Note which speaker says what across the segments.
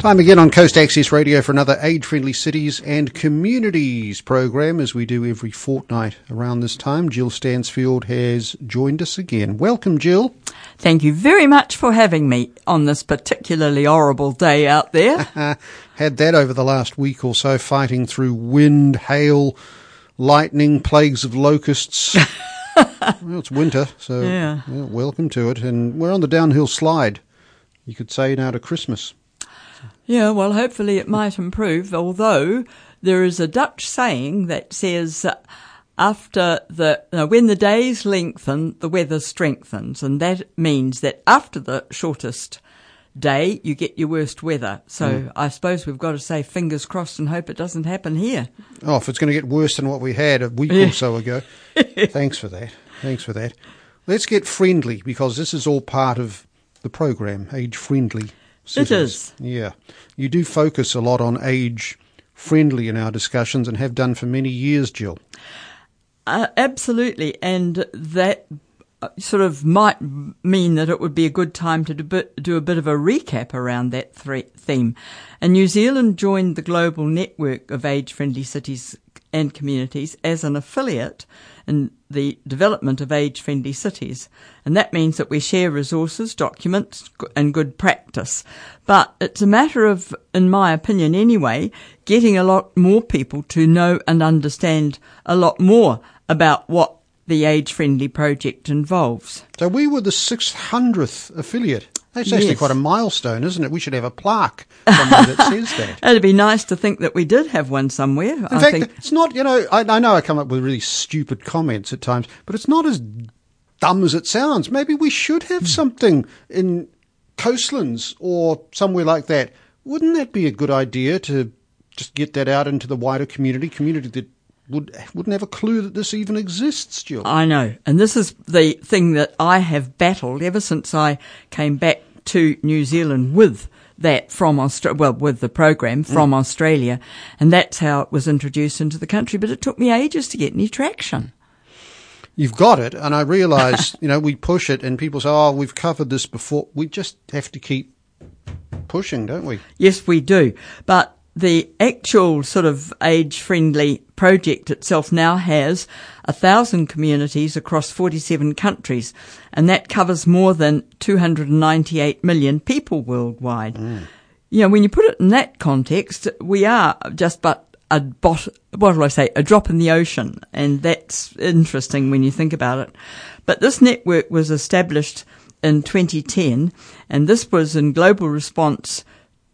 Speaker 1: Time again on Coast Access Radio for another age friendly cities and communities program as we do every fortnight around this time. Jill Stansfield has joined us again. Welcome, Jill.
Speaker 2: Thank you very much for having me on this particularly horrible day out there.
Speaker 1: Had that over the last week or so, fighting through wind, hail, lightning, plagues of locusts. well, it's winter, so
Speaker 2: Yeah.
Speaker 1: well, welcome to it. And we're on the downhill slide, you could say, now to Christmas.
Speaker 2: Yeah, well, hopefully it might improve, although there is a Dutch saying that says, uh, after the, no, when the days lengthen, the weather strengthens. And that means that after the shortest day, you get your worst weather. So I suppose we've got to say fingers crossed and hope it doesn't happen here.
Speaker 1: Oh, if it's going to get worse than what we had a week
Speaker 2: Yeah.
Speaker 1: or so ago. Thanks for that. Thanks for that. Let's get friendly because this is all part of the program, age friendly.
Speaker 2: It is.
Speaker 1: Yeah. You do focus a lot on age friendly in our discussions and have done for many years, Jill.
Speaker 2: Uh, absolutely, and that uh, sort of might mean that it would be a good time to do, bit, do a bit of a recap around that theme. And New Zealand joined the global network of age-friendly cities and communities as an affiliate in the development of age-friendly cities. And that means that we share resources, documents, and good practice. But it's a matter of, in my opinion anyway, getting a lot more people to know and understand a lot more about what the age-friendly project involves.
Speaker 1: So we were the 600th affiliate. That's actually
Speaker 2: Yes.
Speaker 1: quite a milestone, isn't it? We should have a plaque somewhere that says that.
Speaker 2: It'd be nice to think that we did have one somewhere.
Speaker 1: In
Speaker 2: I
Speaker 1: fact,
Speaker 2: think
Speaker 1: it's not, you know, I, I know I come up with really stupid comments at times, but it's not as dumb as it sounds. Maybe we should have hmm. something in coastlands or somewhere like that. Wouldn't that be a good idea to just get that out into the wider community, community that would, wouldn't have a clue that this even exists, Jill?
Speaker 2: I know. And this is the thing that I have battled ever since I came back to New Zealand with that from Australia, well, with the program from mm. Australia. And that's how it was introduced into the country. But it took me ages to get any traction.
Speaker 1: You've got it, and I realise, you know, we push it and people say, oh, we've covered this before. We just have to keep pushing, don't we?
Speaker 2: Yes, we do. But the actual sort of age friendly project itself now has a thousand communities across 47 countries, and that covers more than 298 million people worldwide. Mm. You know, when you put it in that context, we are just but a bot, what will I say, a drop in the ocean, and that's interesting when you think about it. But this network was established in 2010, and this was in global response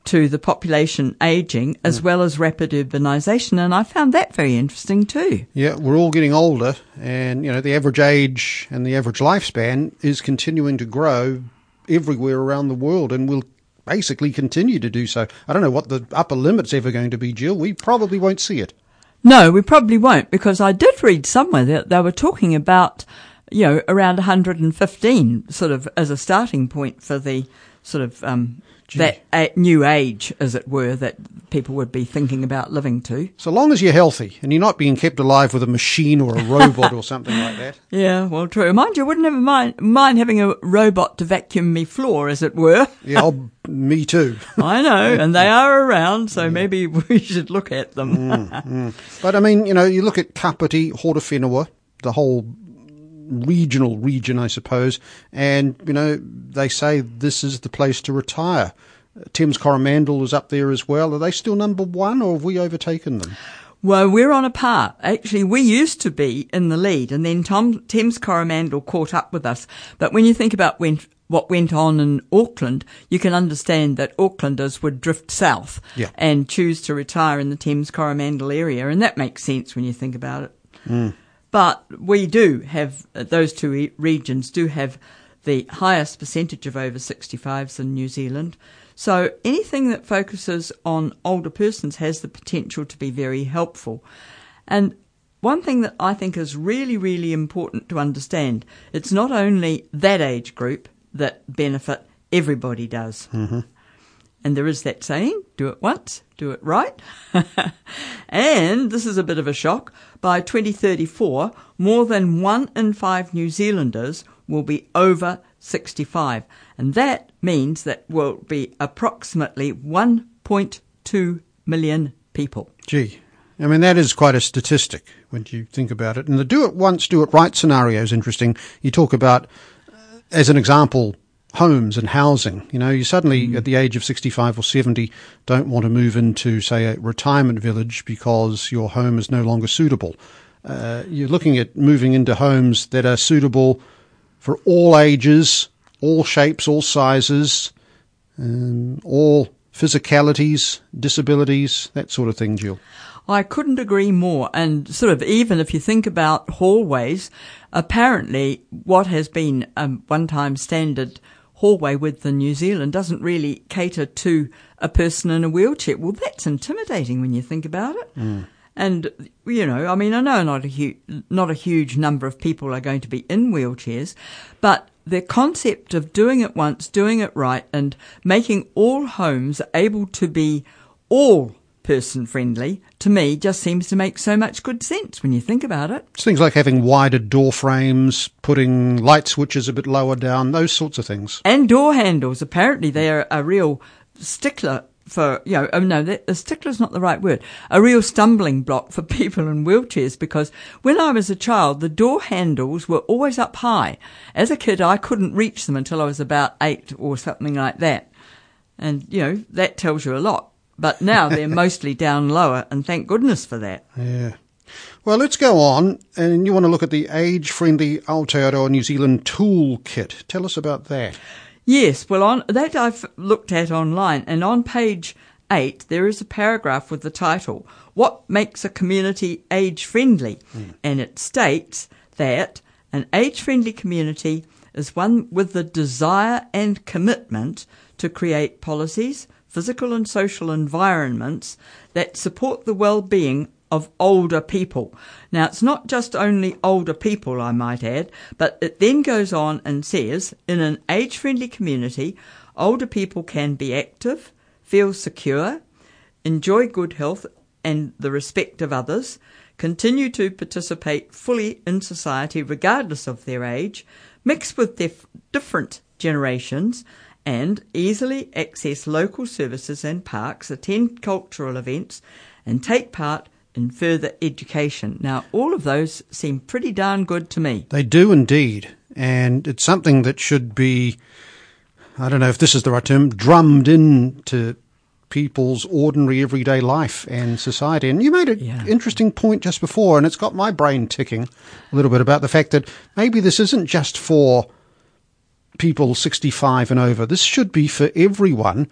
Speaker 2: to the population aging as well as rapid urbanisation, and I found that very interesting too.
Speaker 1: Yeah, we're all getting older, and you know the average age and the average lifespan is continuing to grow everywhere around the world, and will basically continue to do so. I don't know what the upper limit's ever going to be, Jill. We probably won't see it.
Speaker 2: No, we probably won't because I did read somewhere that they were talking about, you know, around 115 sort of as a starting point for the sort of um, that a- new age, as it were, that people would be thinking about living to.
Speaker 1: So long as you're healthy and you're not being kept alive with a machine or a robot or something like that.
Speaker 2: Yeah, well, true. Mind you, I wouldn't have mind, mind having a robot to vacuum me floor, as it were.
Speaker 1: Yeah, oh, me too.
Speaker 2: I know, and they are around, so maybe we should look at them. Mm, mm.
Speaker 1: But I mean, you know, you look at Kapiti, Horowhenua, the whole regional region, I suppose, and you know they say this is the place to retire. Thames Coromandel is up there as well. Are they still number one, or have we overtaken them?
Speaker 2: Well, we're on a par. Actually, we used to be in the lead, and then Tom, Thames Coromandel caught up with us. But when you think about when, what went on in Auckland, you can understand that Aucklanders would drift south
Speaker 1: Yeah.
Speaker 2: and choose to retire in the Thames Coromandel area, and that makes sense when you think about it. Hmm. But we do have uh, those two regions do have the highest percentage of over 65s in New Zealand. So anything that focuses on older persons has the potential to be very helpful. And one thing that I think is really, really important to understand, it's not only that age group that benefit, everybody does. And there is that saying, do it once, do it right. and this is a bit of a shock. By 2034, more than one in five New Zealanders will be over 65. And that means that will be approximately 1.2 million people.
Speaker 1: Gee, I mean, that is quite a statistic when you think about it. And the do it once, do it right scenario is interesting. You talk about, uh, as an example, homes and housing. You know, you suddenly, mm. at the age of 65 or 70, don't want to move into, say, a retirement village because your home is no longer suitable. Uh, you're looking at moving into homes that are suitable for all ages, all shapes, all sizes, um, all physicalities, disabilities, that sort of thing, Jill.
Speaker 2: I couldn't agree more. And sort of even if you think about hallways, apparently what has been a one time standard hallway width in New Zealand doesn't really cater to a person in a wheelchair. Well, that's intimidating when you think about it. Mm. And you know, I mean, I know not a huge, not a huge number of people are going to be in wheelchairs, but the concept of doing it once, doing it right, and making all homes able to be all person friendly to me just seems to make so much good sense when you think about it.
Speaker 1: It's things like having wider door frames, putting light switches a bit lower down, those sorts of things.
Speaker 2: And door handles. Apparently, they're a real stickler for you know, oh no, the stickler's not the right word. A real stumbling block for people in wheelchairs because when I was a child, the door handles were always up high. As a kid, I couldn't reach them until I was about eight or something like that. And you know, that tells you a lot. But now they're mostly down lower, and thank goodness for that.
Speaker 1: Yeah. Well, let's go on, and you want to look at the age-friendly Aotearoa New Zealand toolkit. Tell us about that.
Speaker 2: Yes, well, on that I've looked at online, and on page eight there is a paragraph with the title "What makes a community age-friendly," mm. and it states that an age-friendly community is one with the desire and commitment to create policies, physical and social environments that support the well-being of older people. Now, it's not just only older people, I might add, but it then goes on and says in an age friendly community, older people can be active, feel secure, enjoy good health and the respect of others, continue to participate fully in society regardless of their age, mix with dif- different generations, and easily access local services and parks, attend cultural events, and take part in further education. Now, all of those seem pretty darn good to me.
Speaker 1: They do indeed. And it's something that should be, I don't know if this is the right term, drummed into people's ordinary everyday life and society. And you made an yeah. interesting point just before, and it's got my brain ticking a little bit about the fact that maybe this isn't just for people 65 and over. This should be for everyone.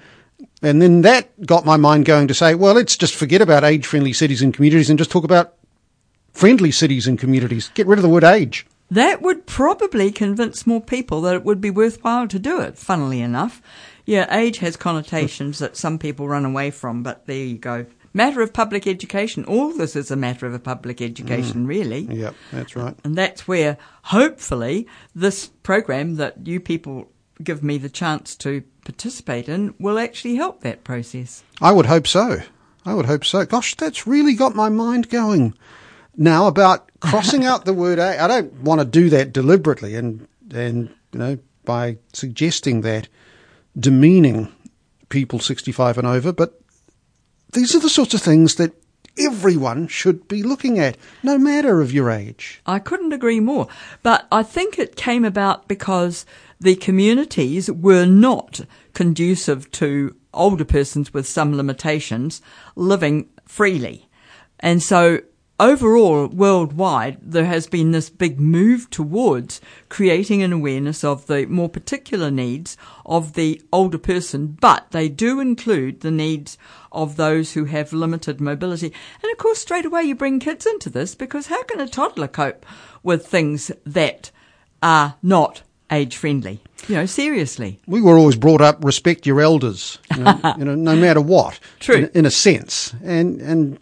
Speaker 1: And then that got my mind going to say, well, let's just forget about age friendly cities and communities and just talk about friendly cities and communities. Get rid of the word age.
Speaker 2: That would probably convince more people that it would be worthwhile to do it, funnily enough. Yeah, age has connotations that some people run away from, but there you go. Matter of public education. All this is a matter of a public education, mm. really.
Speaker 1: Yep, that's right.
Speaker 2: And that's where, hopefully, this program that you people give me the chance to participate in will actually help that process.
Speaker 1: I would hope so. I would hope so. Gosh, that's really got my mind going now about crossing out the word A. I don't want to do that deliberately and, and, you know, by suggesting that demeaning people 65 and over, but these are the sorts of things that everyone should be looking at, no matter of your age.
Speaker 2: I couldn't agree more. But I think it came about because the communities were not conducive to older persons with some limitations living freely. And so overall, worldwide, there has been this big move towards creating an awareness of the more particular needs of the older person, but they do include the needs of those who have limited mobility. And of course, straight away you bring kids into this because how can a toddler cope with things that are not age friendly. You know, seriously.
Speaker 1: We were always brought up respect your elders, you know, you know no matter what.
Speaker 2: True.
Speaker 1: In, in, a sense. And, and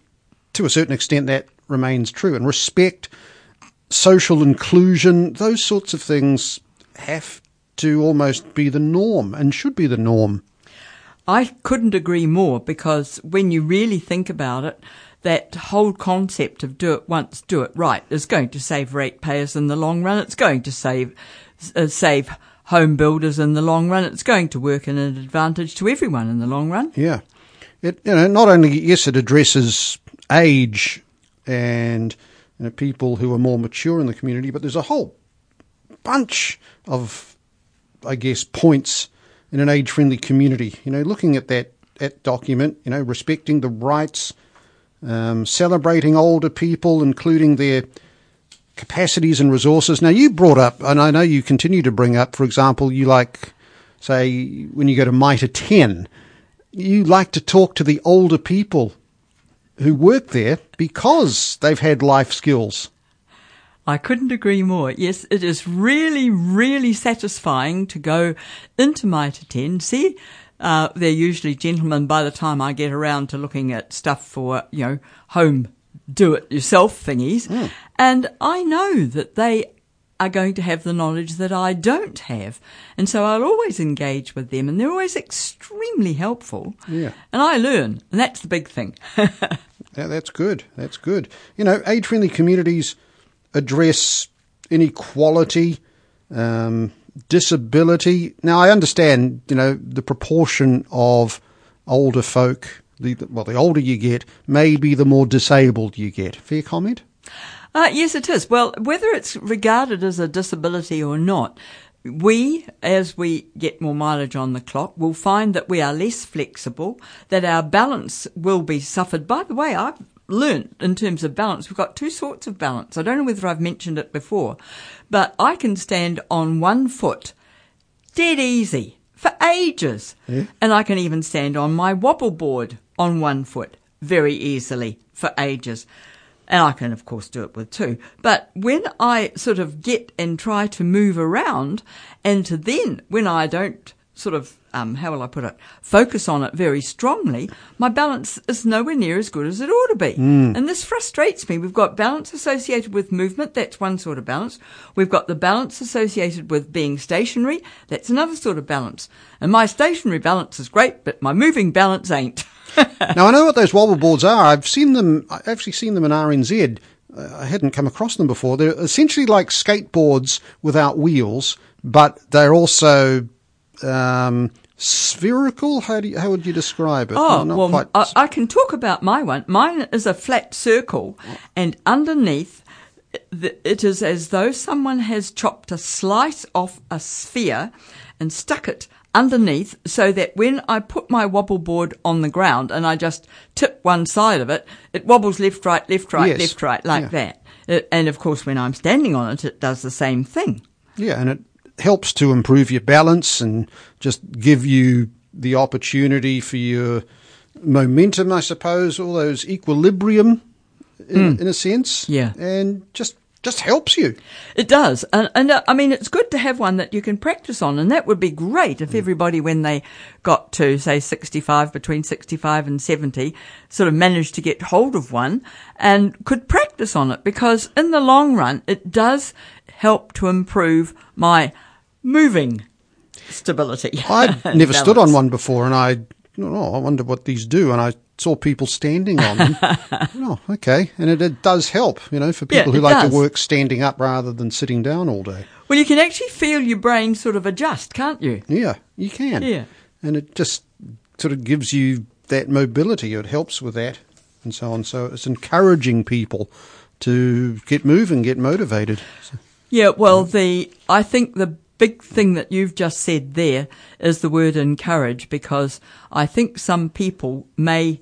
Speaker 1: to a certain extent, that remains true. And respect, social inclusion, those sorts of things have to almost be the norm and should be the norm.
Speaker 2: I couldn't agree more because when you really think about it, that whole concept of do it once, do it right is going to save ratepayers in the long run. It's going to save uh, save home builders in the long run. It's going to work in an advantage to everyone in the long run.
Speaker 1: Yeah. it you know not only yes it addresses age and you know, people who are more mature in the community, but there's a whole bunch of I guess points in an age friendly community. You know, looking at that that document, you know, respecting the rights, um, celebrating older people, including their capacities and resources. Now, you brought up, and I know you continue to bring up, for example, you like, say, when you go to MITRE 10, you like to talk to the older people who work there because they've had life skills.
Speaker 2: I couldn't agree more. Yes, it is really, really satisfying to go into 10, see uh, they're usually gentlemen by the time I get around to looking at stuff for, you know, home do it yourself thingies. Mm. And I know that they are going to have the knowledge that I don't have. And so I'll always engage with them and they're always extremely helpful.
Speaker 1: Yeah.
Speaker 2: And I learn, and that's the big thing.
Speaker 1: yeah, that's good. That's good. You know, age friendly communities address inequality, um, disability. Now, I understand, you know, the proportion of older folk, the, well, the older you get, maybe the more disabled you get. Fair comment?
Speaker 2: Uh, yes, it is. Well, whether it's regarded as a disability or not, we, as we get more mileage on the clock, will find that we are less flexible, that our balance will be suffered. By the way, I've learnt in terms of balance, we've got two sorts of balance. I don't know whether I've mentioned it before, but I can stand on one foot dead easy for ages.
Speaker 1: Yeah.
Speaker 2: And I can even stand on my wobble board on one foot very easily for ages. And I can, of course, do it with two. But when I sort of get and try to move around, and to then, when I don't sort of, um, how will I put it, focus on it very strongly, my balance is nowhere near as good as it ought to be.
Speaker 1: Mm.
Speaker 2: And this frustrates me. We've got balance associated with movement. That's one sort of balance. We've got the balance associated with being stationary. That's another sort of balance. And my stationary balance is great, but my moving balance ain't.
Speaker 1: now I know what those wobble boards are. I've seen them. I've actually seen them in RNZ. Uh, I hadn't come across them before. They're essentially like skateboards without wheels, but they're also um, spherical. How do you, how would you describe it?
Speaker 2: Oh, well,
Speaker 1: quite-
Speaker 2: I, I can talk about my one. Mine is a flat circle, and underneath it is as though someone has chopped a slice off a sphere and stuck it underneath so that when I put my wobble board on the ground and I just tip one side of it, it wobbles left, right, left, right,
Speaker 1: Yes.
Speaker 2: left, right, like
Speaker 1: Yeah.
Speaker 2: that. Uh, And of course, when I'm standing on it, it does the same thing.
Speaker 1: Yeah, and it helps to improve your balance and just give you the opportunity for your momentum, I suppose, all those equilibrium in, in a sense.
Speaker 2: Yeah.
Speaker 1: And just just helps you.
Speaker 2: It does. And, and uh, I mean, it's good to have one that you can practice on. And that would be great if everybody, when they got to, say, 65, between 65 and 70, sort of managed to get hold of one and could practice on it. Because in the long run, it does help to improve my moving stability.
Speaker 1: I'd
Speaker 2: and
Speaker 1: never stood on one before, and I, oh, I wonder what these do. And I saw people standing on them. oh, okay. And it, it does help, you know, for
Speaker 2: Yeah,
Speaker 1: people who like
Speaker 2: does.
Speaker 1: to work standing up rather than sitting down all day.
Speaker 2: Well, you can actually feel your brain sort of adjust, can't you?
Speaker 1: Yeah, you can.
Speaker 2: Yeah.
Speaker 1: And it just sort of gives you that mobility. It helps with that and so on. So it's encouraging people to get moving, get motivated. So,
Speaker 2: Yeah, well, the I think the big thing that you've just said there is the word encourage because I think some people may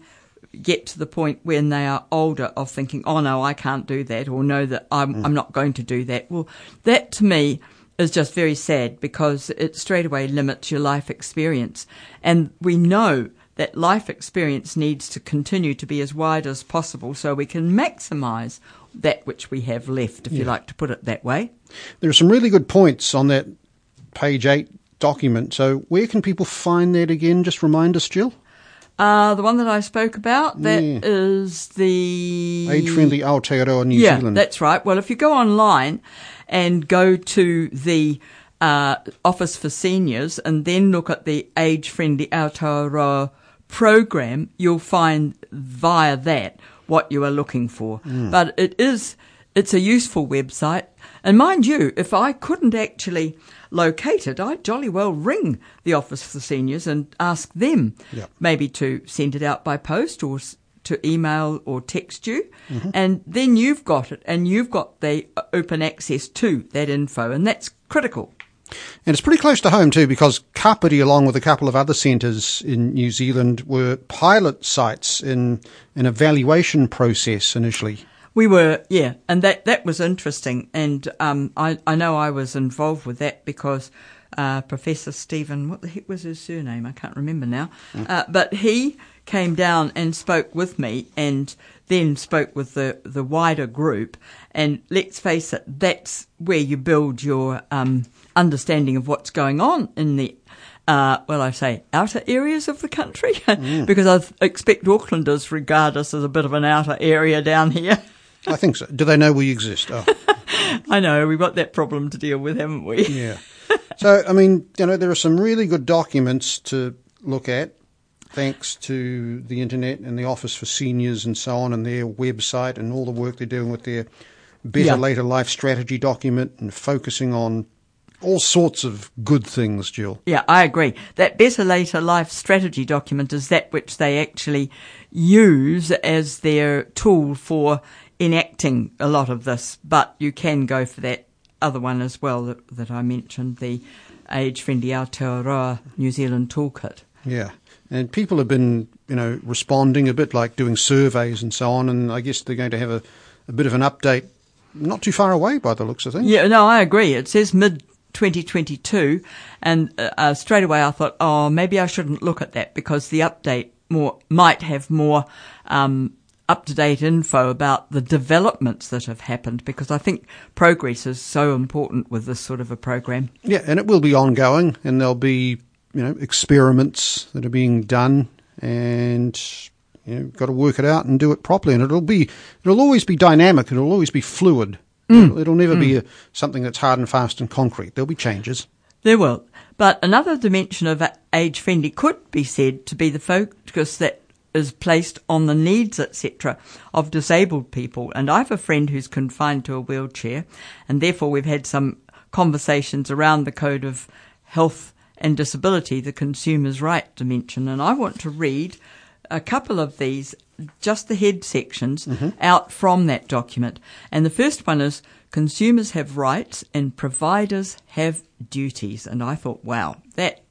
Speaker 2: get to the point when they are older of thinking, "Oh no, I can't do that," or "No, that I'm mm. I'm not going to do that." Well, that to me is just very sad because it straight away limits your life experience, and we know that life experience needs to continue to be as wide as possible so we can maximise that which we have left, if you like to put it that way.
Speaker 1: there are some really good points on that page eight document. So where can people find that again? Just remind us, Jill.
Speaker 2: Uh, the one that I spoke about, that is
Speaker 1: Yeah.
Speaker 2: the
Speaker 1: Age friendly Aotearoa New
Speaker 2: yeah,
Speaker 1: Zealand.
Speaker 2: that's right. Well, if you go online and go to the uh, Office for Seniors and then look at the Age Friendly Aotearoa program, you'll find via that what you are looking for.
Speaker 1: Hmm.
Speaker 2: But it is it's a useful website. And mind you, if I couldn't actually locate it, I'd jolly well ring the Office for the Seniors and ask them
Speaker 1: Yeah.
Speaker 2: maybe to send it out by post or to email or text you. And then you've got it and you've got the uh, open access to that info. And that's critical.
Speaker 1: And it's pretty close to home too, because Kapiti, along with a couple of other centres in New Zealand, were pilot sites in an evaluation process initially.
Speaker 2: We were, yeah, and that that was interesting, and um, I I know I was involved with that because uh, Professor Stephen, what the heck was his surname? I can't remember now, uh, but he came down and spoke with me, and then spoke with the the wider group. And let's face it, that's where you build your um, understanding of what's going on in the uh, well, I say outer areas of the country because I expect Aucklanders regard us as a bit of an outer area down here.
Speaker 1: I think so. Do they know we exist? Oh,
Speaker 2: I know we've got that problem to deal with, haven't we?
Speaker 1: yeah. So, I mean, you know, there are some really good documents to look at, thanks to the internet and the Office for Seniors and so on, and their website and all the work they're doing with their Better
Speaker 2: Yeah.
Speaker 1: Later Life strategy document and focusing on all sorts of good things, Jill.
Speaker 2: Yeah, I agree. That Better Later Life strategy document is that which they actually use as their tool for enacting a lot of this, but you can go for that other one as well that, that I mentioned, the Age Friendly Aotearoa New Zealand Toolkit.
Speaker 1: Yeah. And people have been, you know, responding a bit like doing surveys and so on, and I guess they're going to have a, a bit of an update not too far away by the looks of things.
Speaker 2: Yeah, no, I agree. It says mid 2022, and uh, uh, straight away I thought, oh, maybe I shouldn't look at that because the update more might have more um, up to date info about the developments that have happened because I think progress is so important with this sort of a program.
Speaker 1: Yeah, and it will be ongoing, and there'll be you know experiments that are being done, and you know got to work it out and do it properly. And it'll be it'll always be dynamic. It'll always be fluid. Mm. It'll, it'll never be mm. a, something that's hard and fast and concrete. There'll be changes.
Speaker 2: There will. But another dimension of age friendly could be said to be the focus that is placed on the needs, etc., of disabled people. And I have a friend who's confined to a wheelchair, and therefore we've had some conversations around the code of health and disability, the consumer's right dimension. And I want to read a couple of these, just the head sections, mm-hmm. out from that document. And the first one is consumers have rights and providers have duties. And I thought, wow, that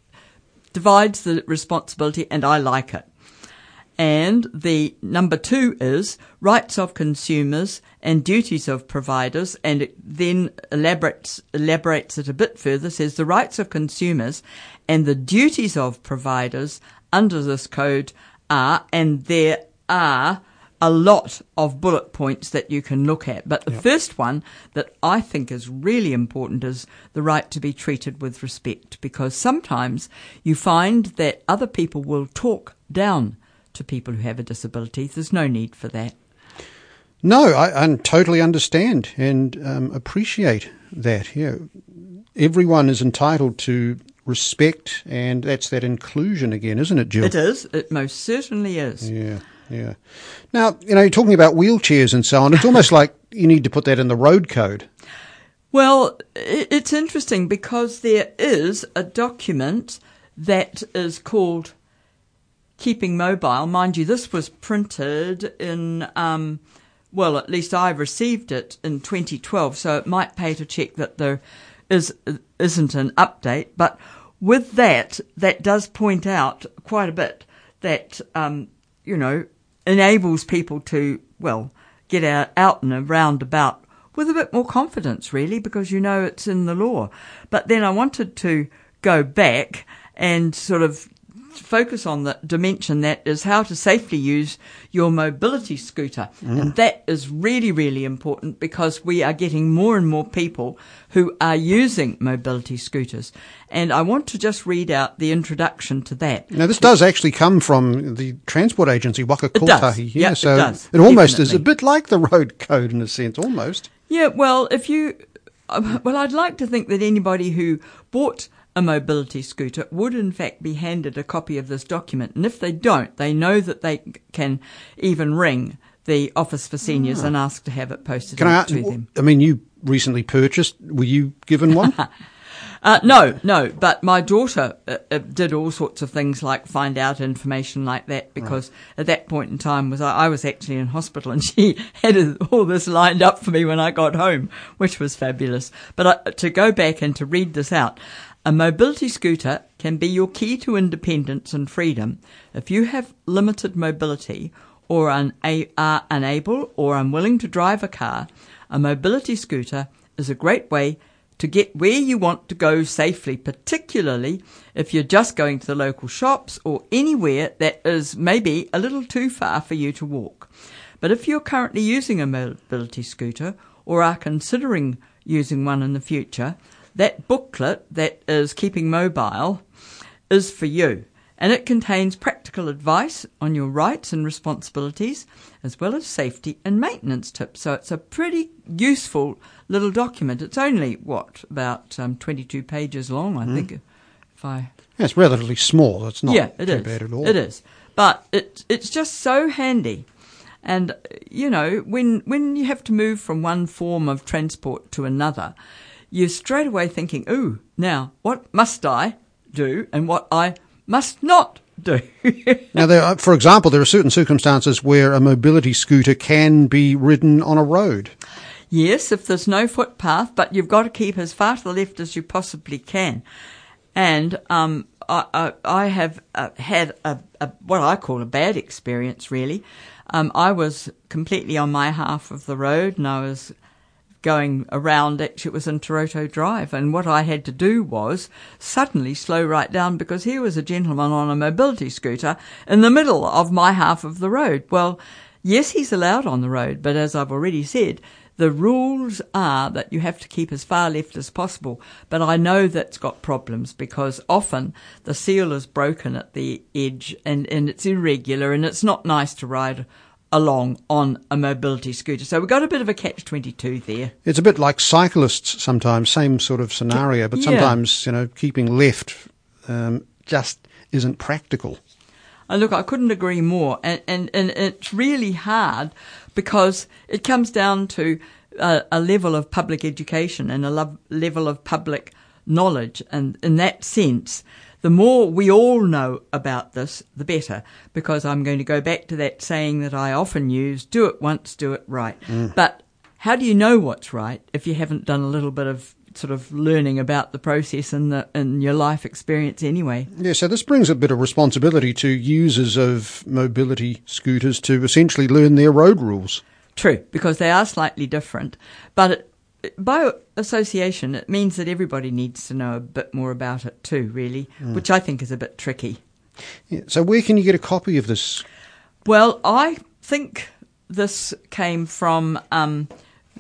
Speaker 2: divides the responsibility, and I like it. And the number two is rights of consumers and duties of providers, and it then elaborates, elaborates it a bit further, says the rights of consumers and the duties of providers under this code are, and there are a lot of bullet points that you can look at. But the first one that I think is really important is the right to be treated with respect, because sometimes you find that other people will talk down to people who have a disability. There's no need for that.
Speaker 1: No, I, I totally understand and um, appreciate that. Yeah, everyone is entitled to respect, and that's that inclusion again, isn't it, Jill?
Speaker 2: It is. It most certainly is.
Speaker 1: Yeah, yeah. Now, you know, you're talking about wheelchairs and so on. It's almost like you need to put that in the road code.
Speaker 2: Well, it's interesting because there is a document that is called Keeping Mobile. Mind you, this was printed in, um, well, at least I received it in 2012, so it might pay to check that there is, isn't an update. But with that, that does point out quite a bit that, um, you know, enables people to, well, get out, out and around about with a bit more confidence, really, because you know it's in the law. But then I wanted to go back and sort of focus on the dimension that is how to safely use your mobility scooter. And that is really, really important because we are getting more and more people who are using mobility scooters. And I want to just read out the introduction to that.
Speaker 1: Now, this does actually come from the transport agency, Waka
Speaker 2: It does.
Speaker 1: Kotahi. Yeah,
Speaker 2: it
Speaker 1: so
Speaker 2: does,
Speaker 1: almost is a bit like the road code in a sense, almost.
Speaker 2: Yeah, well, if you, uh, well, I'd like to think that anybody who bought a mobility scooter would in fact be handed a copy of this document. And if they don't, they know that they can even ring the Office for Seniors and ask to have it posted
Speaker 1: Can I?
Speaker 2: to them.
Speaker 1: I mean, you recently purchased. Were you given one?
Speaker 2: Uh, no, no, but my daughter uh, uh, did all sorts of things like find out information like that because at that point in time was I, I was actually in hospital and she had all this lined up for me when I got home, which was fabulous. But uh, to go back and to read this out, a mobility scooter can be your key to independence and freedom if you have limited mobility or un- are unable or unwilling to drive a car. A mobility scooter is a great way to get where you want to go safely, particularly if you're just going to the local shops or anywhere that is maybe a little too far for you to walk. But if you're currently using a mobility scooter or are considering using one in the future, that booklet that is Keeping Mobile is for you. And it contains practical advice on your rights and responsibilities, as well as safety and maintenance tips. So it's a pretty useful little document. It's only, what, about um, 22 pages long, I think, if I
Speaker 1: Yeah, it's relatively small. It's not
Speaker 2: yeah, it
Speaker 1: too
Speaker 2: is.
Speaker 1: bad at all.
Speaker 2: It is, but it it's just so handy, and you know when when you have to move from one form of transport to another, you're straight away thinking, "Ooh, now what must I do and what I must not do."
Speaker 1: Now, there are, for example, there are certain circumstances where a mobility scooter can be ridden on a road.
Speaker 2: Yes, if there's no footpath, but you've got to keep as far to the left as you possibly can. And um, I, I, I have uh, had a, a, what I call a bad experience, really. Um, I was completely on my half of the road and I was going around, actually, it was in Toronto Drive. And what I had to do was suddenly slow right down because here was a gentleman on a mobility scooter in the middle of my half of the road. Well, yes, he's allowed on the road, but as I've already said, the rules are that you have to keep as far left as possible, but I know that's got problems because often the seal is broken at the edge and, and it's irregular and it's not nice to ride along on a mobility scooter. So we've got a bit of a catch 22 there.
Speaker 1: It's a bit like cyclists sometimes, same sort of scenario, but
Speaker 2: Yeah.
Speaker 1: sometimes, you know, keeping left um, just isn't practical.
Speaker 2: And look, I couldn't agree more. And, and, and it's really hard because it comes down to a, a level of public education and a lo- level of public knowledge. And in that sense, the more we all know about this, the better. Because I'm going to go back to that saying that I often use do it once, do it right. Mm. But how do you know what's right if you haven't done a little bit of sort of learning about the process and the in your life experience anyway?
Speaker 1: Yeah, so this brings a bit of responsibility to users of mobility scooters to essentially learn their road rules.
Speaker 2: True, because they are slightly different. But it, by association, it means that everybody needs to know a bit more about it too, really, which I think is a bit tricky.
Speaker 1: Yeah, so where can you get a copy of this?
Speaker 2: Well, I think this came from, um,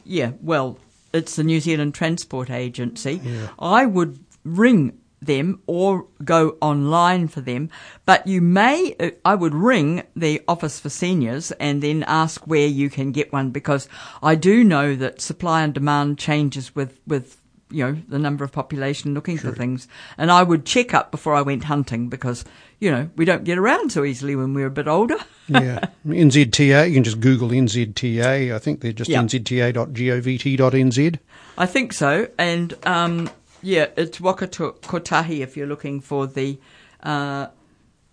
Speaker 2: yeah, well, it's the New Zealand Transport Agency. I would ring them or go online for them, but you may, uh, I would ring the Office for Seniors and then ask where you can get one because I do know that supply and demand changes with, with you know, the number of population looking for things. And I would check up before I went hunting because, you know, we don't get around so easily when we're a bit older.
Speaker 1: Yeah, NZTA, you can just Google NZTA. I think they're just
Speaker 2: Yeah.
Speaker 1: nzta.govt.nz.
Speaker 2: I think so. And, um, yeah, it's Waka Kotahi if you're looking for the, uh,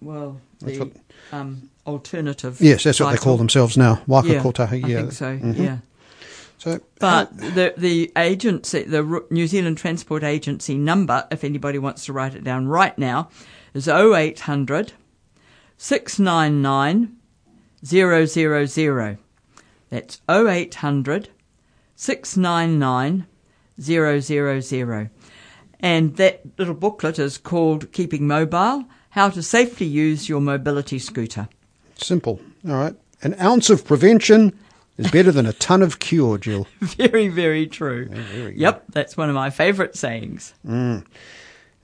Speaker 2: well, the
Speaker 1: what-
Speaker 2: um, alternative.
Speaker 1: Yes, that's what they call themselves now, Waka
Speaker 2: Yeah,
Speaker 1: Kotahi.
Speaker 2: I
Speaker 1: Yeah,
Speaker 2: think so,
Speaker 1: Mhm.
Speaker 2: yeah.
Speaker 1: So,
Speaker 2: But the the agency, the New Zealand Transport Agency number, if anybody wants to write it down right now, is 0800 699 000. That's 0800 699 000. And that little booklet is called Keeping Mobile How to Safely Use Your Mobility Scooter.
Speaker 1: simple. All right. An ounce of prevention is better than a ton of cure, Jill.
Speaker 2: Very, very true.
Speaker 1: very good.
Speaker 2: yep, that's one of my favourite sayings. Mm.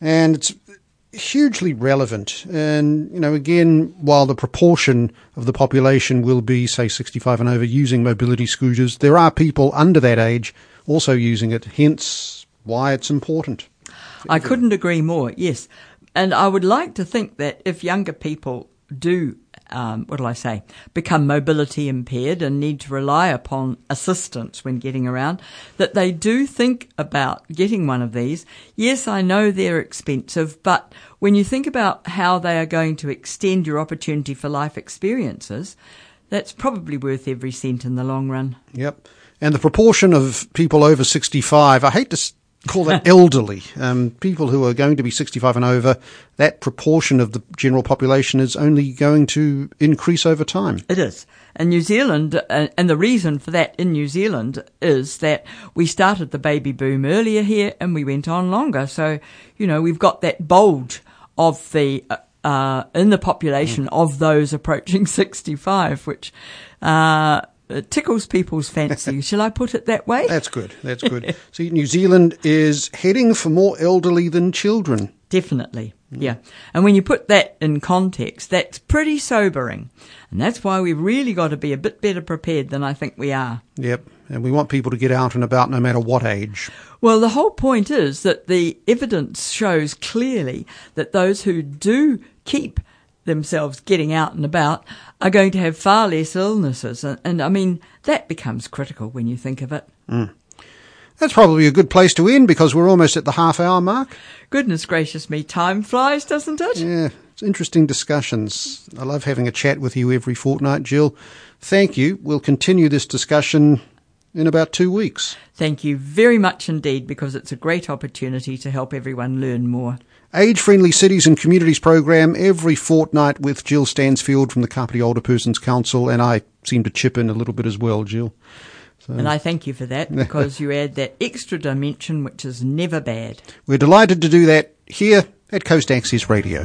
Speaker 1: And it's hugely relevant. And, you know, again, while the proportion of the population will be, say, 65 and over using mobility scooters, there are people under that age also using it, hence why it's important.
Speaker 2: I couldn't agree more, yes. And I would like to think that if younger people do um, what do I say, become mobility impaired and need to rely upon assistance when getting around, that they do think about getting one of these. Yes, I know they're expensive, but when you think about how they are going to extend your opportunity for life experiences, that's probably worth every cent in the long run.
Speaker 1: Yep. And the proportion of people over 65, I hate to call that elderly, um, people who are going to be 65 and over, that proportion of the general population is only going to increase over time.
Speaker 2: It is. And New Zealand, uh, and the reason for that in New Zealand is that we started the baby boom earlier here and we went on longer. So, you know, we've got that bulge of the, uh, uh in the population mm. of those approaching 65, which, uh, it tickles people's fancy. Shall I put it that way?
Speaker 1: That's good. That's good. See, New Zealand is heading for more elderly than children.
Speaker 2: Definitely. Mm. Yeah. And when you put that in context, that's pretty sobering. And that's why we've really got to be a bit better prepared than I think we are.
Speaker 1: Yep. And we want people to get out and about no matter what age.
Speaker 2: Well, the whole point is that the evidence shows clearly that those who do keep themselves getting out and about are going to have far less illnesses. And, and I mean, that becomes critical when you think of it.
Speaker 1: Mm. That's probably a good place to end because we're almost at the half hour mark.
Speaker 2: Goodness gracious me, time flies, doesn't it?
Speaker 1: Yeah, it's interesting discussions. I love having a chat with you every fortnight, Jill. Thank you. We'll continue this discussion in about two weeks.
Speaker 2: Thank you very much indeed because it's a great opportunity to help everyone learn more.
Speaker 1: Age Friendly Cities and Communities program every fortnight with Jill Stansfield from the Kapiti Older Persons Council, and I seem to chip in a little bit as well, Jill.
Speaker 2: So. And I thank you for that because you add that extra dimension, which is never bad.
Speaker 1: We're delighted to do that here at Coast Access Radio.